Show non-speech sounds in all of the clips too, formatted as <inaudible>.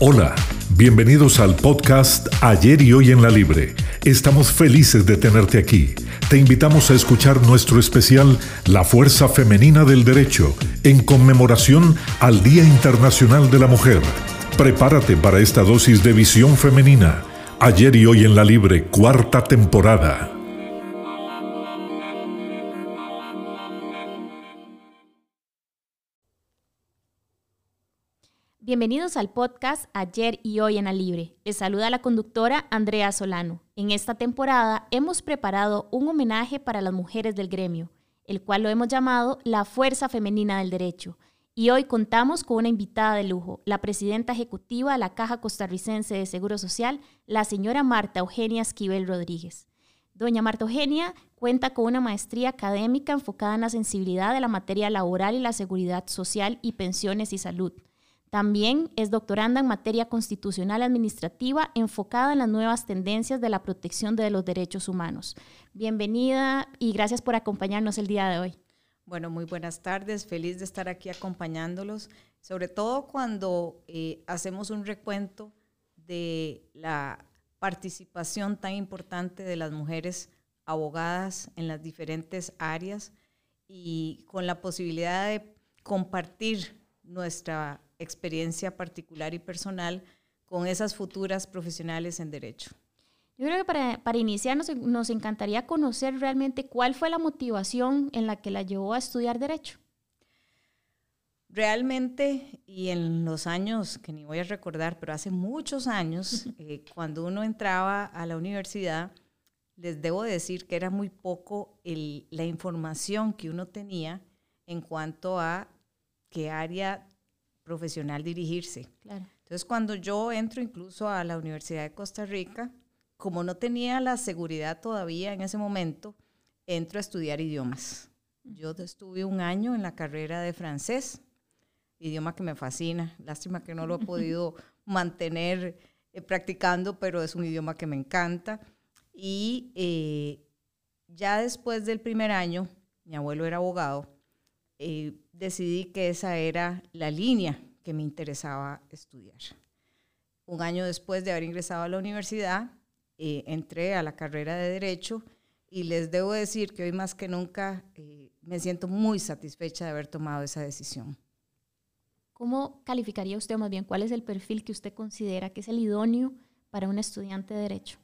Hola, bienvenidos al podcast Ayer y Hoy en la Libre. Estamos felices de tenerte aquí. Te invitamos a escuchar nuestro especial La Fuerza Femenina del Derecho en conmemoración al Día Internacional de la Mujer. Prepárate para esta dosis de visión femenina. Ayer y Hoy en la Libre, cuarta temporada. Bienvenidos al podcast Ayer y Hoy en la Libre. Les saluda la conductora Andrea Solano. En esta temporada hemos preparado un homenaje para las mujeres del gremio, el cual lo hemos llamado La Fuerza Femenina del Derecho. Y hoy contamos con una invitada de lujo, la presidenta ejecutiva de la Caja Costarricense de Seguro Social, la señora Marta Eugenia Esquivel Rodríguez. Doña Marta Eugenia cuenta con una maestría académica enfocada en la sensibilidad de la materia laboral y la seguridad social y pensiones y salud también es doctoranda en materia constitucional administrativa enfocada en las nuevas tendencias de la protección de los derechos humanos. Bienvenida y gracias por acompañarnos el día de hoy. Bueno, muy buenas tardes, feliz de estar aquí acompañándolos, sobre todo cuando eh, hacemos un recuento de la participación tan importante de las mujeres abogadas en las diferentes áreas y con la posibilidad de compartir nuestra experiencia particular y personal con esas futuras profesionales en derecho. Yo creo que para, para iniciar nos, nos, encantaría conocer realmente cuál fue la motivación en la que la llevó a estudiar derecho. Realmente, y en los años, que ni voy a recordar, pero hace muchos años, <laughs> eh, cuando uno entraba a la universidad, les debo decir que era muy poco el, la información que uno tenía en cuanto a qué área profesional dirigirse. Entonces, cuando yo entro incluso a la Universidad de Costa Rica, como no tenía la seguridad todavía en ese momento, entro a estudiar idiomas. Yo estuve un año en la carrera de francés, idioma que me fascina. Lástima que no lo he <laughs> podido mantener eh, practicando, pero es un idioma que me encanta. Y eh, ya después del primer año, mi abuelo era abogado, eh, decidí que esa era la línea que me interesaba estudiar. Un año después de haber ingresado a la universidad, eh, entré a la carrera de Derecho y les debo decir que hoy más que nunca eh, me siento muy satisfecha de haber tomado esa decisión. ¿Cómo calificaría usted más bien? ¿Cuál es el perfil que usted considera que es el idóneo para un estudiante de Derecho?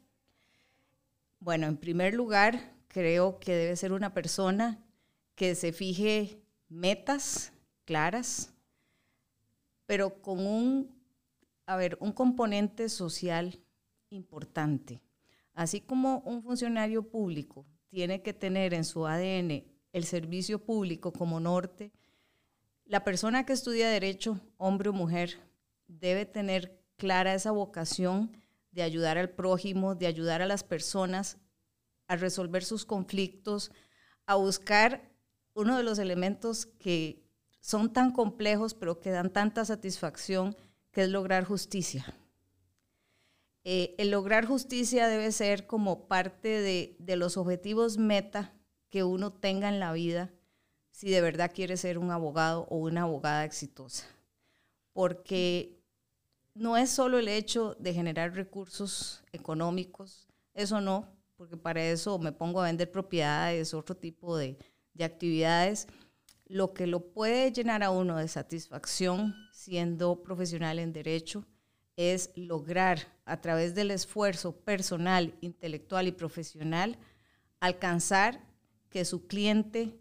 Bueno, en primer lugar, creo que debe ser una persona que se fije metas claras, pero con un, a ver, un componente social importante. Así como un funcionario público tiene que tener en su ADN el servicio público como norte, la persona que estudia derecho, hombre o mujer, debe tener clara esa vocación de ayudar al prójimo, de ayudar a las personas a resolver sus conflictos, a buscar uno de los elementos que son tan complejos, pero que dan tanta satisfacción, que es lograr justicia. Eh, el lograr justicia debe ser como parte de, de los objetivos meta que uno tenga en la vida si de verdad quiere ser un abogado o una abogada exitosa. Porque no es solo el hecho de generar recursos económicos, eso no, porque para eso me pongo a vender propiedades, otro tipo de, de actividades, lo que lo puede llenar a uno de satisfacción siendo profesional en derecho es lograr a través del esfuerzo personal, intelectual y profesional alcanzar que su cliente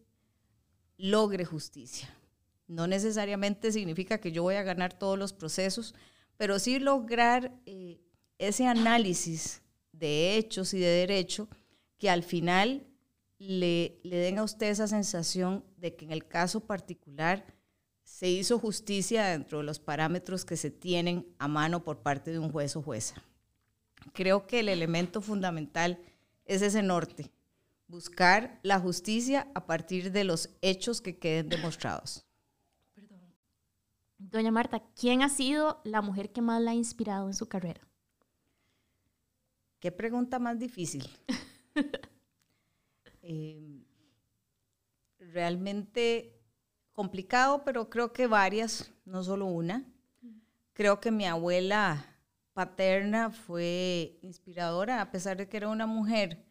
logre justicia. No necesariamente significa que yo voy a ganar todos los procesos, pero sí lograr eh, ese análisis de hechos y de derecho que al final le, den a usted esa sensación de que en el caso particular se hizo justicia dentro de los parámetros que se tienen a mano por parte de un juez o jueza. Creo que el elemento fundamental es ese norte, buscar la justicia a partir de los hechos que queden demostrados. Doña Marta, ¿quién ha sido la mujer que más la ha inspirado en su carrera? Qué pregunta más difícil. <laughs> Em, realmente complicado, pero creo que varias, no solo una. creo que mi abuela paterna fue inspiradora, a pesar de que era una mujer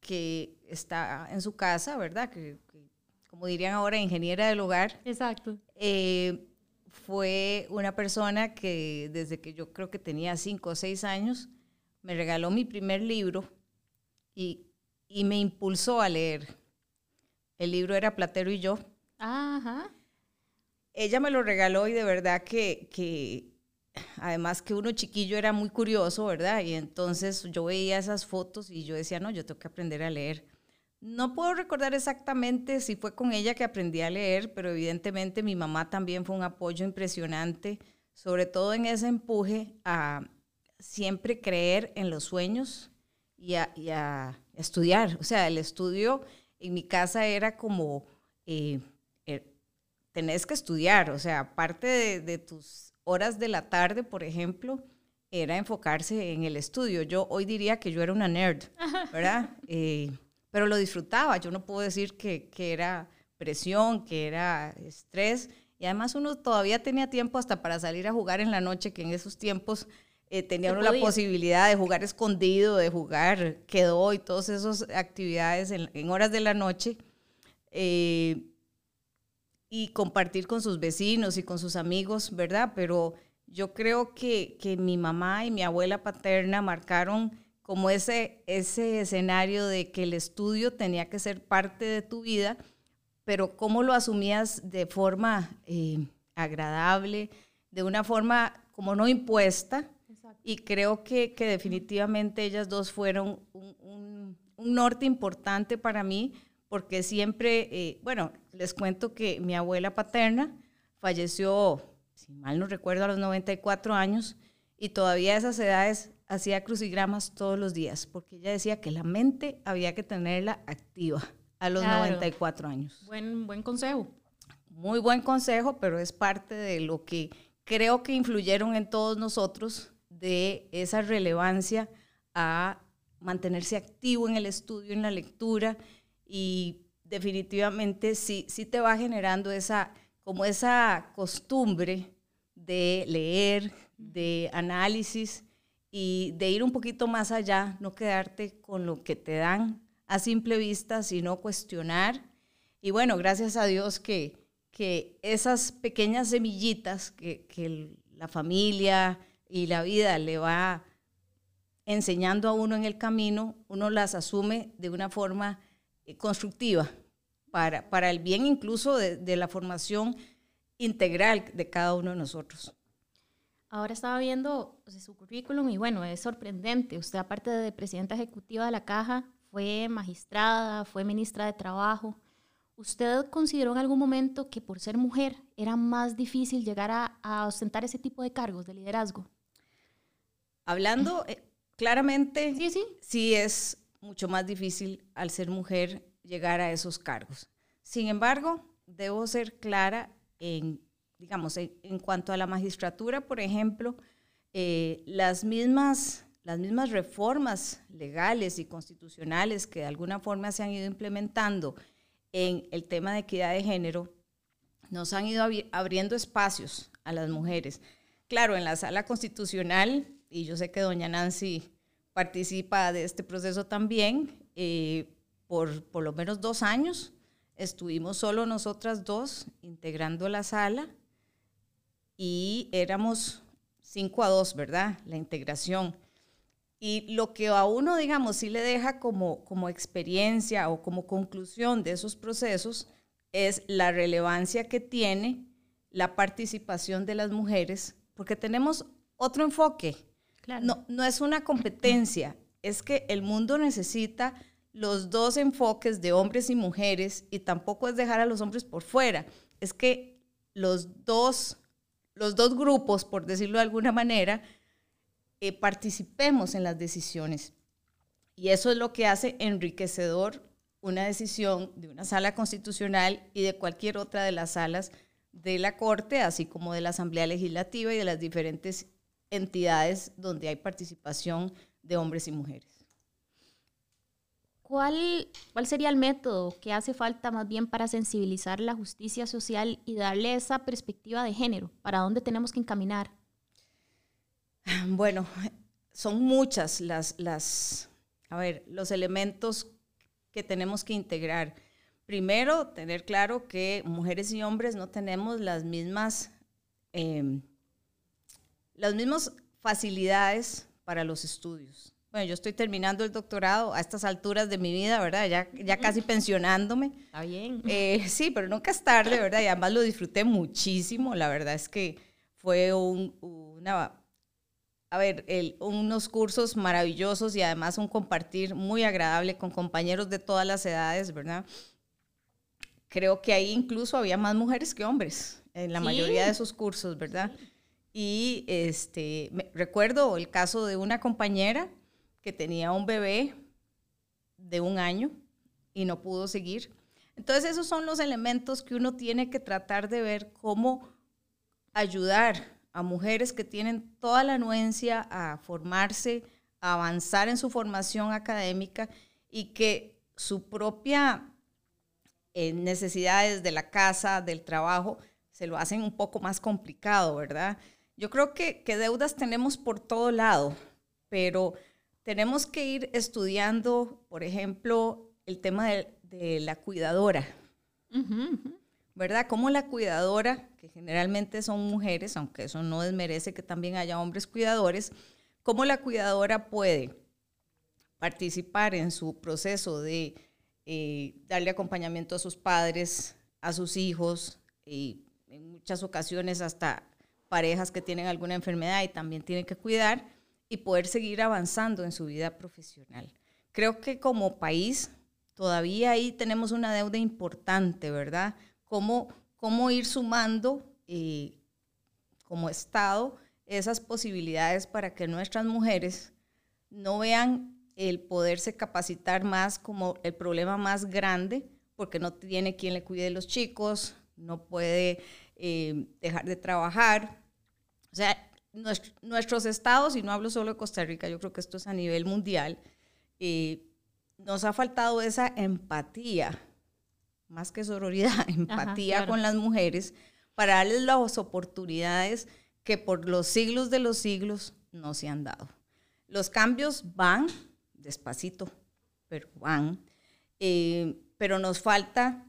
que está en su casa, ¿verdad? Que, como dirían ahora, ingeniera del hogar. Exacto. Eh, fue una persona que desde que yo creo que tenía cinco o seis años, me regaló mi primer libro y, y me impulsó a leer. El libro era Platero y yo. Ajá. Ella me lo regaló y de verdad que, que además que uno chiquillo era muy curioso, ¿verdad? Y entonces yo veía esas fotos y yo decía, no, yo tengo que aprender a leer. No puedo recordar exactamente si fue con ella que aprendí a leer, pero evidentemente mi mamá también fue un apoyo impresionante, sobre todo en ese empuje a siempre creer en los sueños y a, estudiar. O sea, el estudio en mi casa era como, eh, er, tenés que estudiar, o sea, aparte de tus horas de la tarde, por ejemplo, era enfocarse en el estudio. Yo hoy diría que yo era una nerd, ¿verdad? Eh, pero lo disfrutaba. Yo no puedo decir que, que, era presión, que era estrés. Y además uno todavía tenía tiempo hasta para salir a jugar en la noche, que en esos tiempos eh, tenía uno la posibilidad de jugar escondido, de jugar quedó y todas esas actividades en, horas de la noche. Eh, y compartir con sus vecinos y con sus amigos, ¿verdad? Pero yo creo que, que mi mamá y mi abuela paterna marcaron como ese, ese escenario de que el estudio tenía que ser parte de tu vida, pero cómo lo asumías de forma eh, agradable, de una forma como no impuesta. Y creo que, que, definitivamente ellas dos fueron un, un, un norte importante para mí, porque siempre, eh, bueno, les cuento que mi abuela paterna falleció, si mal no recuerdo, a los 94 años y todavía a esas edades hacía crucigramas todos los días, porque ella decía que la mente había que tenerla activa a los 94 años. Buen, buen consejo. Muy buen consejo, pero es parte de lo que creo que influyeron en todos nosotros de esa relevancia a mantenerse activo en el estudio, en la lectura y definitivamente sí, sí te va generando esa, como esa costumbre de leer, de análisis y de ir un poquito más allá, no quedarte con lo que te dan a simple vista, sino cuestionar. Y bueno, gracias a Dios que, que esas pequeñas semillitas que, que la familia y la vida le va enseñando a uno en el camino, uno las asume de una forma eh, constructiva para, para el bien incluso de, la formación integral de cada uno de nosotros. Ahora estaba viendo su currículum y bueno, es sorprendente. Usted aparte de presidenta ejecutiva de la Caja, fue magistrada, fue ministra de Trabajo. ¿Usted consideró en algún momento que por ser mujer era más difícil llegar a, ostentar ese tipo de cargos de liderazgo? Hablando eh, claramente, sí, sí. sí es mucho más difícil al ser mujer llegar a esos cargos. Sin embargo, debo ser clara en, digamos, en, cuanto a la magistratura, por ejemplo, eh, las, mismas, las mismas reformas legales y constitucionales que de alguna forma se han ido implementando en el tema de equidad de género, nos han ido abriendo espacios a las mujeres. Claro, en la sala constitucional, y yo sé que doña Nancy participa de este proceso también. Eh, por por lo menos dos años estuvimos solo nosotras dos integrando la sala y éramos cinco a dos, ¿verdad? La integración. Y lo que a uno, digamos, sí le deja como, como experiencia o como conclusión de esos procesos es la relevancia que tiene la participación de las mujeres, porque tenemos otro enfoque. No, no es una competencia, es que el mundo necesita los dos enfoques de hombres y mujeres y tampoco es dejar a los hombres por fuera, es que los dos, los dos grupos, por decirlo de alguna manera, eh, participemos en las decisiones. Y eso es lo que hace enriquecedor una decisión de una sala constitucional y de cualquier otra de las salas de la Corte, así como de la Asamblea Legislativa y de las diferentes entidades donde hay participación de hombres y mujeres. ¿Cuál, ¿Cuál sería el método que hace falta más bien para sensibilizar la justicia social y darle esa perspectiva de género? ¿Para dónde tenemos que encaminar? <sighs> Bueno, son muchas las, las, a ver, los elementos que tenemos que integrar. Primero, tener claro que mujeres y hombres no tenemos las mismas, em, las mismas facilidades para los estudios. Bueno, yo estoy terminando el doctorado a estas alturas de mi vida, ¿verdad? Ya, ya casi pensionándome. Está bien. Eh, sí, pero nunca es tarde, ¿verdad? Y además lo disfruté muchísimo. La verdad es que fue un, una, a ver, unos cursos maravillosos y además un compartir muy agradable con compañeros de todas las edades, ¿verdad? Creo que ahí incluso había más mujeres que hombres en la mayoría de esos cursos, ¿verdad? Y este, recuerdo el caso de una compañera que tenía un bebé de un año y no pudo seguir. Entonces esos son los elementos que uno tiene que tratar de ver cómo ayudar a mujeres que tienen toda la anuencia a formarse, a avanzar en su formación académica y que su propia eh, necesidades de la casa, del trabajo, se lo hacen un poco más complicado, ¿verdad? Yo creo que, que deudas tenemos por todo lado, pero tenemos que ir estudiando, por ejemplo, el tema de, la cuidadora, ¿verdad? Cómo la cuidadora, que generalmente son mujeres, aunque eso no desmerece que también haya hombres cuidadores, cómo la cuidadora puede participar en su proceso de eh, darle acompañamiento a sus padres, a sus hijos, y en muchas ocasiones hasta parejas que tienen alguna enfermedad y también tienen que cuidar y poder seguir avanzando en su vida profesional. Creo que como país todavía ahí tenemos una deuda importante, ¿verdad? Cómo, cómo ir sumando eh, como Estado esas posibilidades para que nuestras mujeres no vean el poderse capacitar más como el problema más grande, porque no tiene quien le cuide los chicos, no puede eh, dejar de trabajar. O sea, nuestros estados, y no hablo solo de Costa Rica, yo creo que esto es a nivel mundial, eh, nos ha faltado esa empatía, más que sororidad, <laughs> empatía con las mujeres, para darles las oportunidades que por los siglos de los siglos no se han dado. Los cambios van despacito, pero van, eh, pero nos falta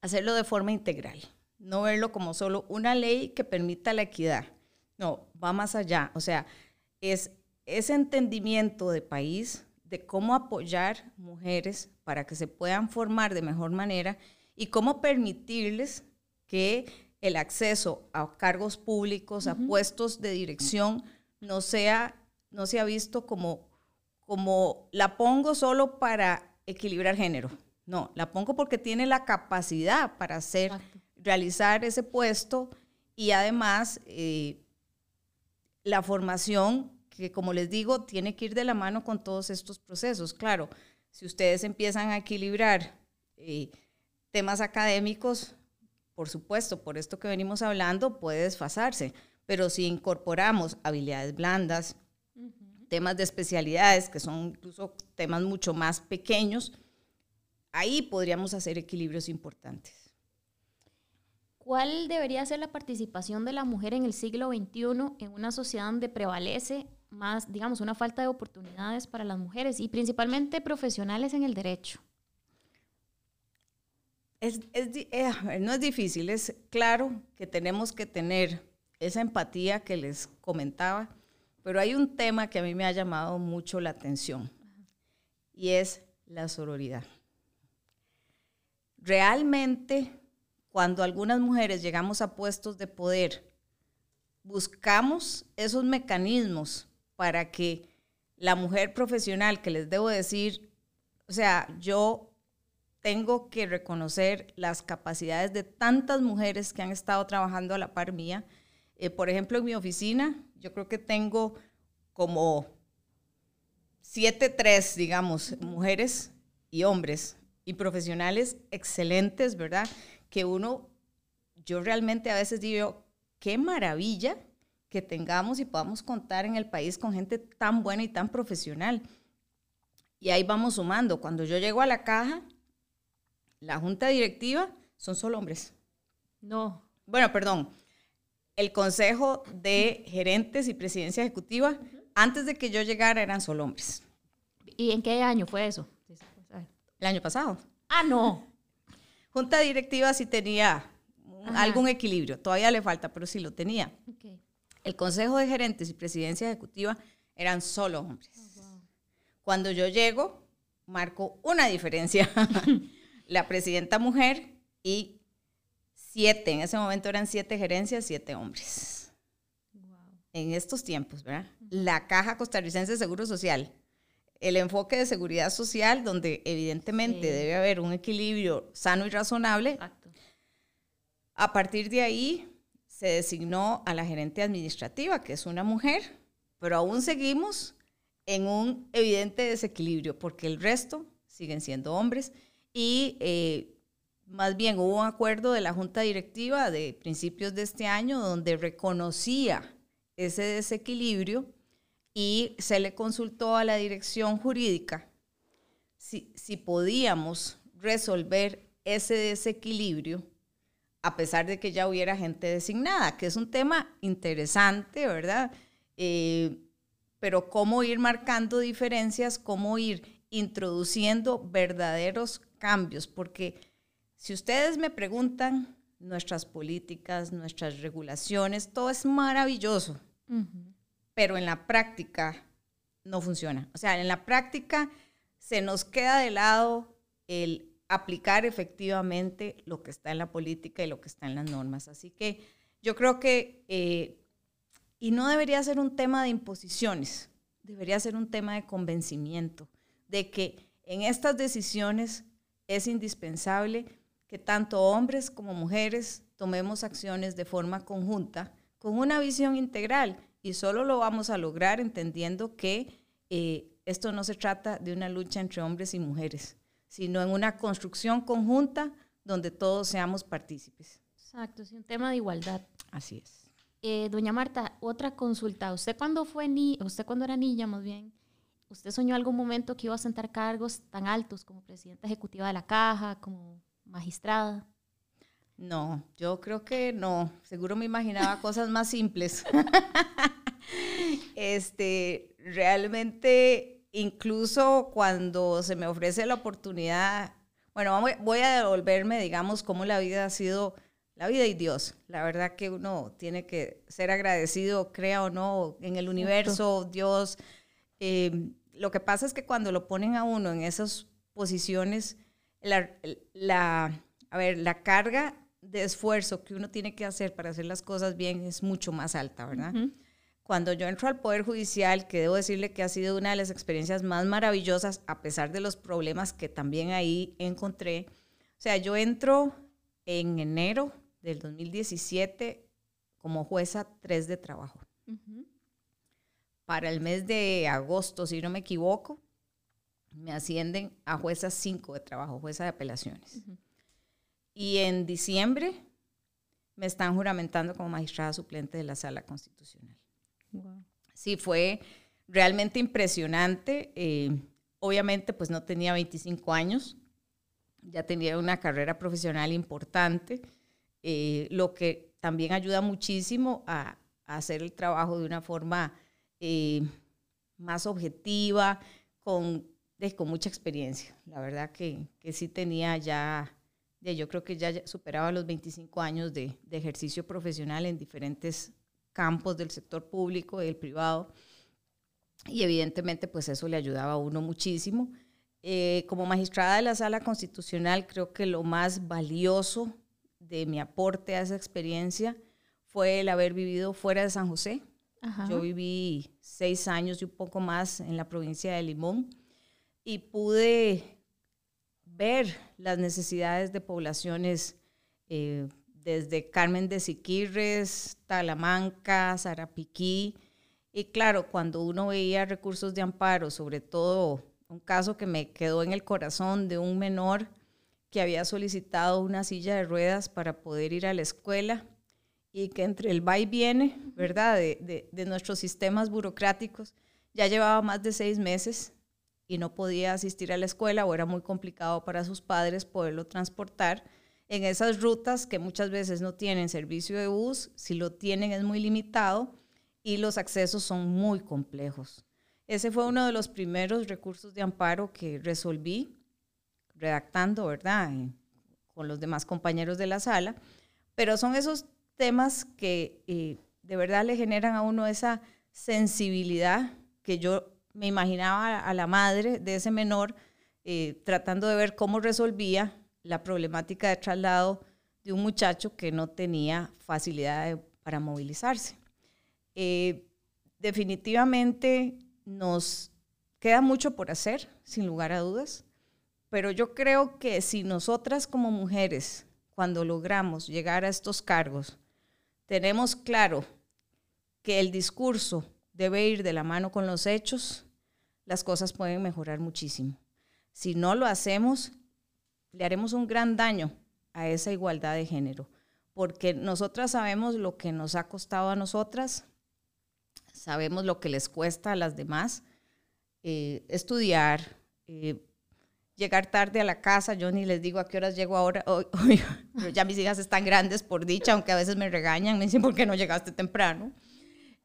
hacerlo de forma integral, no verlo como solo una ley que permita la equidad no, va más allá. O sea, es ese entendimiento de país, de cómo apoyar mujeres para que se puedan formar de mejor manera y cómo permitirles que el acceso a cargos públicos, a puestos de dirección, no sea, no sea visto como, como la pongo solo para equilibrar género. No, la pongo porque tiene la capacidad para hacer, realizar ese puesto y además eh, la formación, que como les digo, tiene que ir de la mano con todos estos procesos. Claro, si ustedes empiezan a equilibrar eh, temas académicos, por supuesto, por esto que venimos hablando, puede desfasarse, pero si incorporamos habilidades blandas, temas de especialidades, que son incluso temas mucho más pequeños, ahí podríamos hacer equilibrios importantes. ¿Cuál debería ser la participación de la mujer en el siglo XXI en una sociedad donde prevalece más, digamos, una falta de oportunidades para las mujeres y principalmente profesionales en el derecho? Es, eh, no es difícil, es claro que tenemos que tener esa empatía que les comentaba, pero hay un tema que a mí me ha llamado mucho la atención y es la sororidad. Realmente cuando algunas mujeres llegamos a puestos de poder, buscamos esos mecanismos para que la mujer profesional, que les debo decir, o sea, yo tengo que reconocer las capacidades de tantas mujeres que han estado trabajando a la par mía. Eh, por ejemplo, en mi oficina, yo creo que tengo como siete, tres, digamos, mujeres y hombres y profesionales excelentes, ¿verdad? Que uno, yo realmente a veces digo, qué maravilla que tengamos y podamos contar en el país con gente tan buena y tan profesional. Y ahí vamos sumando. Cuando yo llego a la caja, la junta directiva son solo hombres. No. Bueno, perdón. el consejo de gerentes y presidencia ejecutiva, antes de que yo llegara, eran solo hombres. ¿Y en qué año fue eso? El año pasado. Ah, no. Junta directiva sí tenía algún equilibrio, todavía le falta, pero sí lo tenía. El consejo de gerentes y presidencia ejecutiva eran solo hombres. Oh, Cuando yo llego, marco una diferencia. <laughs> la presidenta mujer y siete, en ese momento eran siete gerencias, siete hombres. En estos tiempos, ¿verdad? La Caja Costarricense de Seguro Social, el enfoque de seguridad social, donde evidentemente debe haber un equilibrio sano y razonable. A partir de ahí se designó a la gerente administrativa, que es una mujer, pero aún seguimos en un evidente desequilibrio, porque el resto siguen siendo hombres. Y eh, más bien hubo un acuerdo de la Junta Directiva de principios de este año donde reconocía ese desequilibrio y se le consultó a la dirección jurídica si, si podíamos resolver ese desequilibrio a pesar de que ya hubiera gente designada, que es un tema interesante, ¿verdad? Eh, pero cómo ir marcando diferencias, cómo ir introduciendo verdaderos cambios, porque si ustedes me preguntan, nuestras políticas, nuestras regulaciones, todo es maravilloso, pero en la práctica no funciona. O sea, en la práctica se nos queda de lado el aplicar efectivamente lo que está en la política y lo que está en las normas. Así que yo creo que, eh, y no debería ser un tema de imposiciones, debería ser un tema de convencimiento, de que en estas decisiones es indispensable que tanto hombres como mujeres tomemos acciones de forma conjunta con una visión integral y solo lo vamos a lograr entendiendo que eh, esto no se trata de una lucha entre hombres y mujeres, sino en una construcción conjunta donde todos seamos partícipes. Exacto, es un tema de igualdad. Así es. Eh, doña Marta, otra consulta. ¿Usted cuando fue ni, usted cuando era niña, más bien, ¿Usted soñó algún momento que iba a sentar cargos tan altos como presidenta ejecutiva de la caja, como magistrada? No, yo creo que no. Seguro me imaginaba cosas más simples. <laughs> este, realmente, incluso cuando se me ofrece la oportunidad, bueno, voy a devolverme, digamos, cómo la vida ha sido, la vida y Dios. La verdad que uno tiene que ser agradecido, crea o no, en el universo, Dios. Eh, lo que pasa es que cuando lo ponen a uno en esas posiciones, la, a ver, la carga de esfuerzo que uno tiene que hacer para hacer las cosas bien es mucho más alta, ¿verdad? Cuando yo entro al Poder Judicial, que debo decirle que ha sido una de las experiencias más maravillosas, a pesar de los problemas que también ahí encontré. O sea, yo entro en enero del 2017 como jueza 3 de trabajo para el mes de agosto, si no me equivoco, me ascienden a jueza 5 de trabajo, jueza de apelaciones. Y en diciembre me están juramentando como magistrada suplente de la sala constitucional. Sí, fue realmente impresionante. Eh, obviamente, pues no tenía 25 años, ya tenía una carrera profesional importante, eh, lo que también ayuda muchísimo a, a hacer el trabajo de una forma eh, más objetiva, con, con mucha experiencia. La verdad que, que sí tenía ya, yo creo que ya superaba los 25 años de, de ejercicio profesional en diferentes campos del sector público y del privado. Y evidentemente pues eso le ayudaba a uno muchísimo. Eh, como magistrada de la Sala Constitucional, creo que lo más valioso de mi aporte a esa experiencia fue el haber vivido fuera de San José, yo viví seis años y un poco más en la provincia de Limón y pude ver las necesidades de poblaciones eh, desde Carmen de Siquirres, Talamanca, Zarapiquí. Y claro, cuando uno veía recursos de amparo, sobre todo un caso que me quedó en el corazón de un menor que había solicitado una silla de ruedas para poder ir a la escuela y que entre el va y viene, ¿verdad?, de, de, nuestros sistemas burocráticos, ya llevaba más de seis meses y no podía asistir a la escuela o era muy complicado para sus padres poderlo transportar. en esas rutas que muchas veces no tienen servicio de bus, si lo tienen es muy limitado y los accesos son muy complejos. Ese fue uno de los primeros recursos de amparo que resolví redactando, ¿verdad? Con los demás compañeros de la sala, pero son esos temas que eh, de verdad le generan a uno esa sensibilidad que yo me imaginaba a la madre de ese menor eh, tratando de ver cómo resolvía la problemática de traslado de un muchacho que no tenía facilidad para movilizarse. Eh, definitivamente nos queda mucho por hacer, sin lugar a dudas, pero yo creo que si nosotras como mujeres, cuando logramos llegar a estos cargos, tenemos claro que el discurso debe ir de la mano con los hechos, las cosas pueden mejorar muchísimo. Si no lo hacemos, le haremos un gran daño a esa igualdad de género, porque nosotras sabemos lo que nos ha costado a nosotras, sabemos lo que les cuesta a las demás eh, estudiar, eh, llegar tarde a la casa, yo ni les digo a qué horas llego ahora, <laughs> pero ya mis hijas están grandes por dicha, aunque a veces me regañan, me dicen, ¿por qué no llegaste temprano?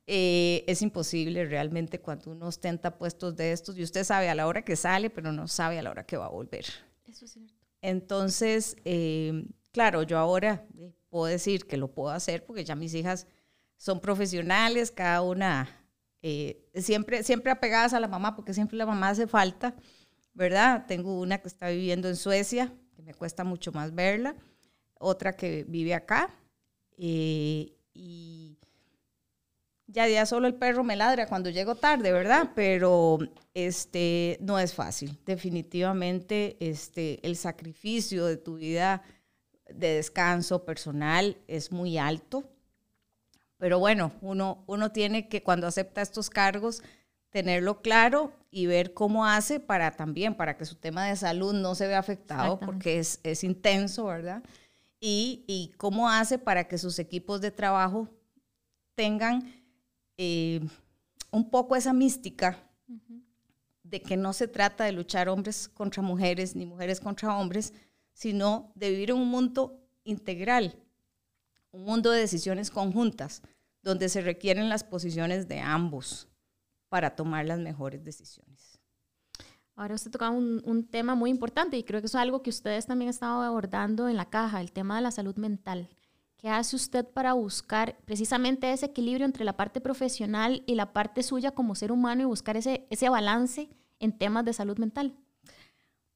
Eh, es imposible realmente cuando uno ostenta puestos de estos y usted sabe a la hora que sale, pero no sabe a la hora que va a volver. Eso es cierto. Entonces, eh, claro, yo ahora eh, puedo decir que lo puedo hacer porque ya mis hijas son profesionales, cada una siempre, siempre apegadas a la mamá, porque siempre la mamá hace falta, ¿verdad? Tengo una que está viviendo en Suecia, que me cuesta mucho más verla, otra que vive acá, y ya ya solo el perro me ladra cuando llego tarde, ¿verdad? Pero este no es fácil. Definitivamente este el sacrificio de tu vida de descanso personal es muy alto. Pero bueno, uno, uno tiene que cuando acepta estos cargos tenerlo claro y ver cómo hace para también, para que su tema de salud no se vea afectado, porque es, es intenso, ¿verdad? Y, y cómo hace para que sus equipos de trabajo tengan eh, un poco esa mística de que no se trata de luchar hombres contra mujeres ni mujeres contra hombres, sino de vivir en un mundo integral, un mundo de decisiones conjuntas, donde se requieren las posiciones de ambos para tomar las mejores decisiones. Ahora usted toca un, un, tema muy importante y creo que es algo que ustedes también han estado abordando en la caja, el tema de la salud mental. ¿Qué hace usted para buscar precisamente ese equilibrio entre la parte profesional y la parte suya como ser humano y buscar ese, ese balance en temas de salud mental?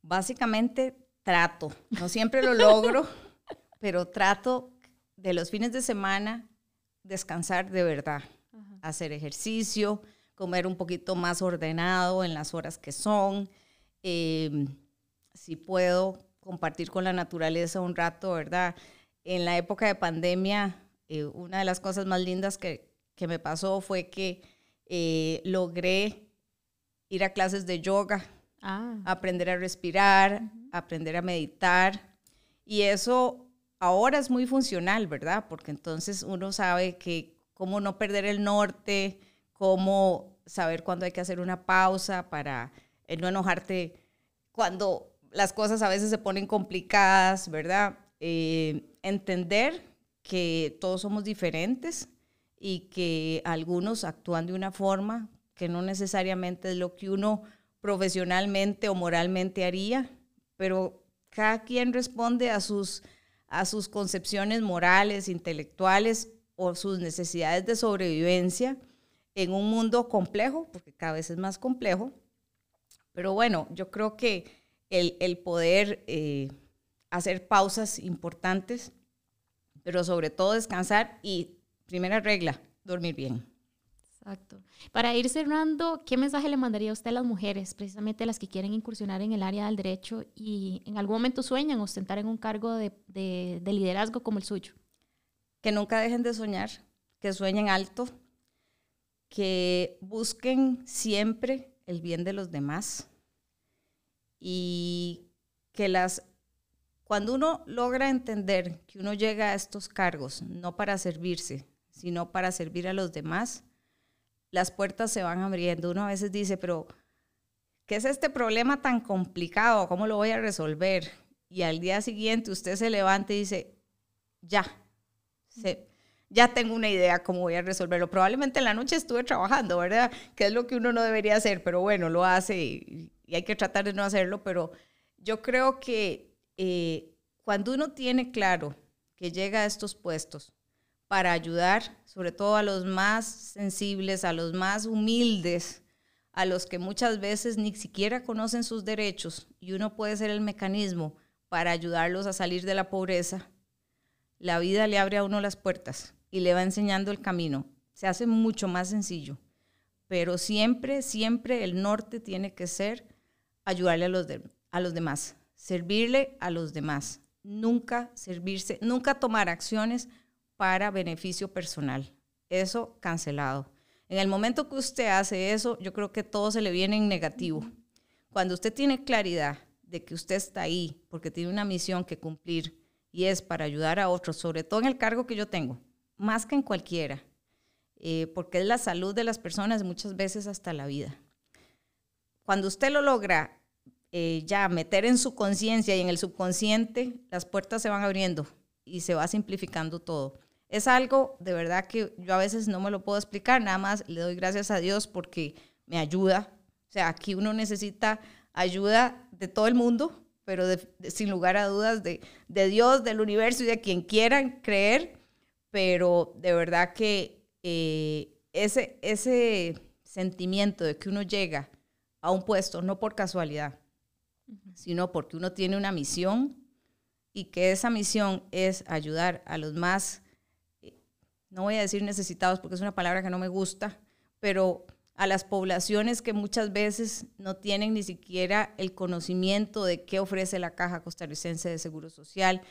Básicamente trato, no siempre lo logro, <laughs> pero trato de los fines de semana descansar de verdad, hacer ejercicio, comer un poquito más ordenado en las horas que son, em, si puedo compartir con la naturaleza un rato, ¿verdad? En la época de pandemia, eh, una de las cosas más lindas que, que me pasó fue que eh, logré ir a clases de yoga, ah. aprender a respirar, aprender a meditar. Y eso ahora es muy funcional, ¿verdad? Porque entonces uno sabe que cómo no perder el norte, cómo saber cuándo hay que hacer una pausa para eh, no enojarte cuando las cosas a veces se ponen complicadas, ¿verdad? Entender que todos somos diferentes y que algunos actúan de una forma que no necesariamente es lo que uno profesionalmente o moralmente haría, pero cada quien responde a sus, a sus concepciones morales, intelectuales o sus necesidades de sobrevivencia en un mundo complejo, porque cada vez es más complejo. Pero bueno, yo creo que el, poder eh, hacer pausas importantes, pero sobre todo descansar y, primera regla, dormir bien. Exacto. Para ir cerrando, ¿qué mensaje le mandaría usted a las mujeres, precisamente las que quieren incursionar en el área del derecho y en algún momento sueñan ostentar en un cargo de, de, de liderazgo como el suyo? Que nunca dejen de soñar, que sueñen alto, que busquen siempre el bien de los demás y que las cuando uno logra entender que uno llega a estos cargos no para servirse, sino para servir a los demás, las puertas se van abriendo. Uno a veces dice, pero ¿qué es este problema tan complicado? ¿Cómo lo voy a resolver? y al día siguiente usted se levanta y dice, ya, ya tengo una idea cómo voy a resolverlo. Probablemente en la noche estuve trabajando, ¿verdad? Que es lo que uno no debería hacer, pero bueno, lo hace y, hay que tratar de no hacerlo, pero yo creo que eh, cuando uno tiene claro que llega a estos puestos para ayudar, sobre todo a los más sensibles, a los más humildes, a los que muchas veces ni siquiera conocen sus derechos y uno puede ser el mecanismo para ayudarlos a salir de la pobreza, la vida le abre a uno las puertas y le va enseñando el camino. Se hace mucho más sencillo, pero siempre, siempre el norte tiene que ser ayudarle a los, a los demás, servirle a los demás, nunca servirse, nunca tomar acciones para beneficio personal. Eso cancelado. En el momento que usted hace eso, yo creo que todo se le viene en negativo. Cuando usted tiene claridad de que usted está ahí porque tiene una misión que cumplir y es para ayudar a otros, sobre todo en el cargo que yo tengo, más que en cualquiera, eh, porque es la salud de las personas, muchas veces hasta la vida. Cuando usted lo logra eh, ya meter en su conciencia y en el subconsciente, las puertas se van abriendo y se va simplificando todo. Es algo de verdad que yo a veces no me lo puedo explicar, nada más le doy gracias a Dios porque me ayuda. O sea, aquí uno necesita ayuda de todo el mundo, pero sin lugar a dudas de, de, Dios, del universo y de quien quieran creer, pero de verdad que eh, ese, ese sentimiento de que uno llega a un puesto no por casualidad, sino porque uno tiene una misión y que esa misión es ayudar a los más, eh, no voy a decir necesitados porque es una palabra que no me gusta, pero a las poblaciones que muchas veces no tienen ni siquiera el conocimiento de qué ofrece la Caja Costarricense de Seguro Social,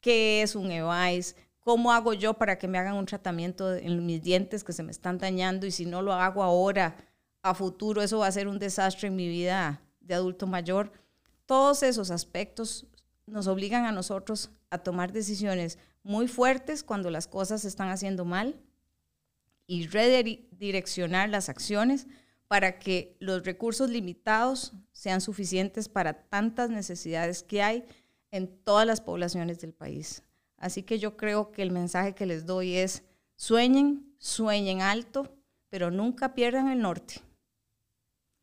qué es un EVAIS, cómo hago yo para que me hagan un tratamiento en mis dientes que se me están dañando y si no lo hago ahora, a futuro, eso va a ser un desastre en mi vida de adulto mayor. Todos esos aspectos nos obligan a nosotros a tomar decisiones muy fuertes cuando las cosas se están haciendo mal y redireccionar las acciones para que los recursos limitados sean suficientes para tantas necesidades que hay en todas las poblaciones del país. Así que yo creo que el mensaje que les doy es sueñen, sueñen alto, pero nunca pierdan el norte,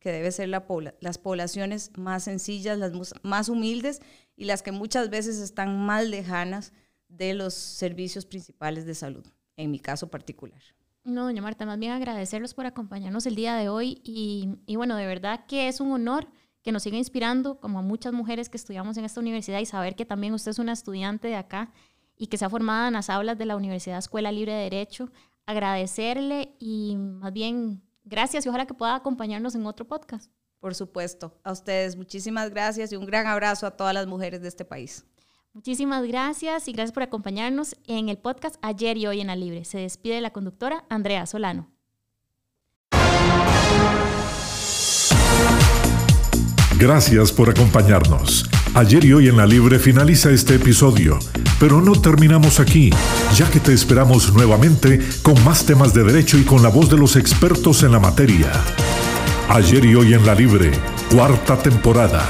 que debe ser las poblaciones más sencillas, las más humildes y las que muchas veces están más lejanas de los servicios principales de salud, en mi caso particular. No, doña Marta, más bien agradecerlos por acompañarnos el día de hoy y, y, bueno, de verdad que es un honor que nos siga inspirando como a muchas mujeres que estudiamos en esta universidad y saber que también usted es una estudiante de acá y que se ha formado en las aulas de la Universidad Escuela Libre de Derecho. Agradecerle y más bien gracias y ojalá que pueda acompañarnos en otro podcast. Por supuesto, a ustedes muchísimas gracias y un gran abrazo a todas las mujeres de este país. Muchísimas gracias y gracias por acompañarnos en el podcast Ayer y Hoy en la Libre. Se despide la conductora Andrea Solano. Gracias por acompañarnos. Ayer y hoy en la Libre finaliza este episodio, pero no terminamos aquí, ya que te esperamos nuevamente con más temas de derecho y con la voz de los expertos en la materia. Ayer y hoy en la Libre, cuarta temporada.